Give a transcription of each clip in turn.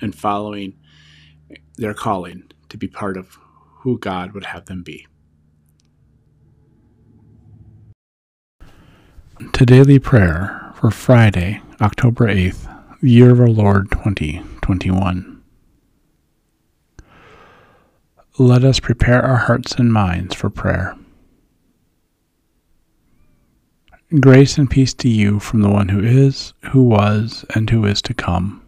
and following their calling to be part of who God would have them be. To daily prayer for Friday, October 8th, year of our Lord 2021. Let us prepare our hearts and minds for prayer. Grace and peace to you from the one who is, who was, and who is to come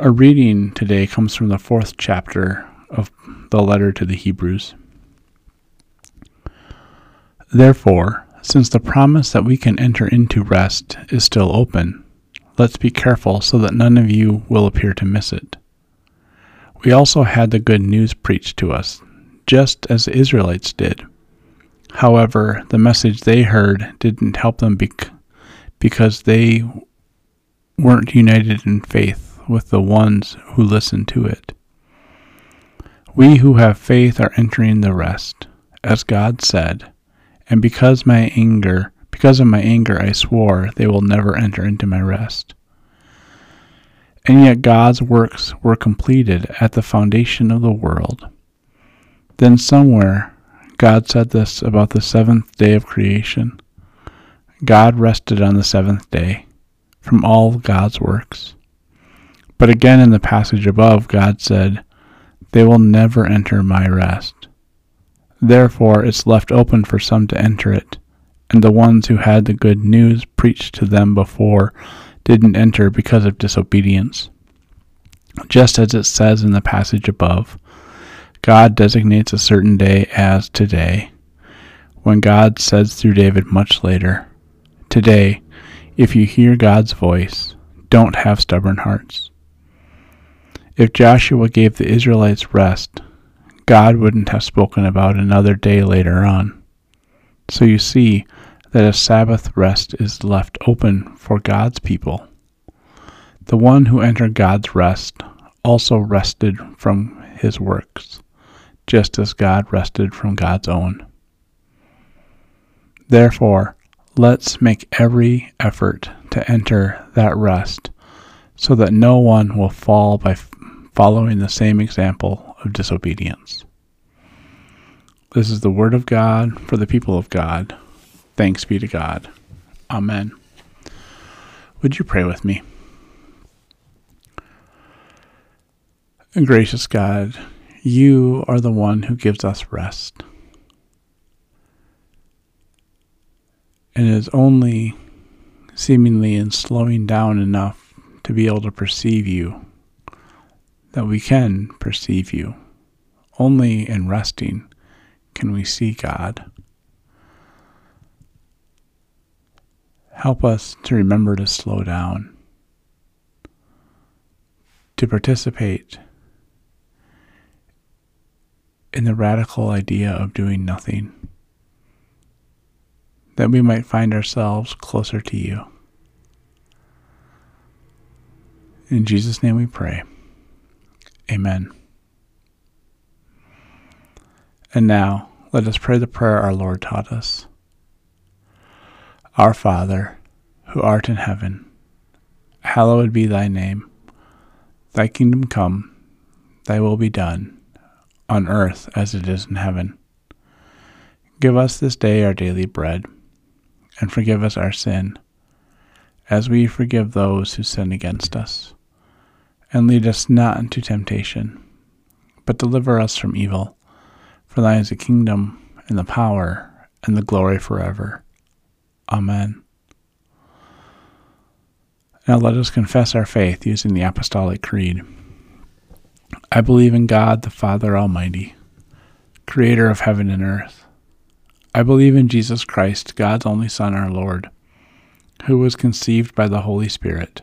Our reading today comes from the fourth chapter of the letter to the Hebrews. Therefore, since the promise that we can enter into rest is still open, let's be careful so that none of you will appear to miss it. We also had the good news preached to us, just as the Israelites did. However, the message they heard didn't help them bec- because they weren't united in faith with the ones who listen to it. We who have faith are entering the rest, as God said, and because my anger, because of my anger I swore they will never enter into my rest. And yet God's works were completed at the foundation of the world. Then somewhere God said this about the seventh day of creation. God rested on the seventh day from all God's works. But again in the passage above, God said, They will never enter my rest. Therefore, it's left open for some to enter it, and the ones who had the good news preached to them before didn't enter because of disobedience. Just as it says in the passage above, God designates a certain day as today, when God says through David much later, Today, if you hear God's voice, don't have stubborn hearts. If Joshua gave the Israelites rest, God wouldn't have spoken about another day later on. So you see that a Sabbath rest is left open for God's people. The one who entered God's rest also rested from his works, just as God rested from God's own. Therefore, let's make every effort to enter that rest so that no one will fall by following the same example of disobedience. This is the word of God for the people of God. Thanks be to God. Amen. Would you pray with me? gracious God, you are the one who gives us rest. And it is only seemingly in slowing down enough to be able to perceive you that we can perceive you. Only in resting can we see God. Help us to remember to slow down, to participate in the radical idea of doing nothing, that we might find ourselves closer to you. In Jesus' name we pray. Amen. And now, let us pray the prayer our Lord taught us. Our Father, who art in heaven, hallowed be thy name. Thy kingdom come, thy will be done, on earth as it is in heaven. Give us this day our daily bread, and forgive us our sin, as we forgive those who sin against us and lead us not into temptation, but deliver us from evil. For thine is the kingdom, and the power, and the glory forever. Amen. Now let us confess our faith using the Apostolic Creed. I believe in God, the Father Almighty, creator of heaven and earth. I believe in Jesus Christ, God's only Son, our Lord, who was conceived by the Holy Spirit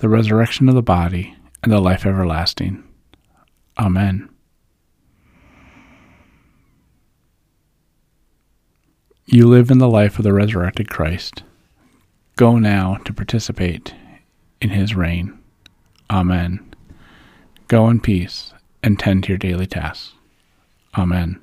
the resurrection of the body, and the life everlasting. Amen. You live in the life of the resurrected Christ. Go now to participate in his reign. Amen. Go in peace and tend to your daily tasks. Amen.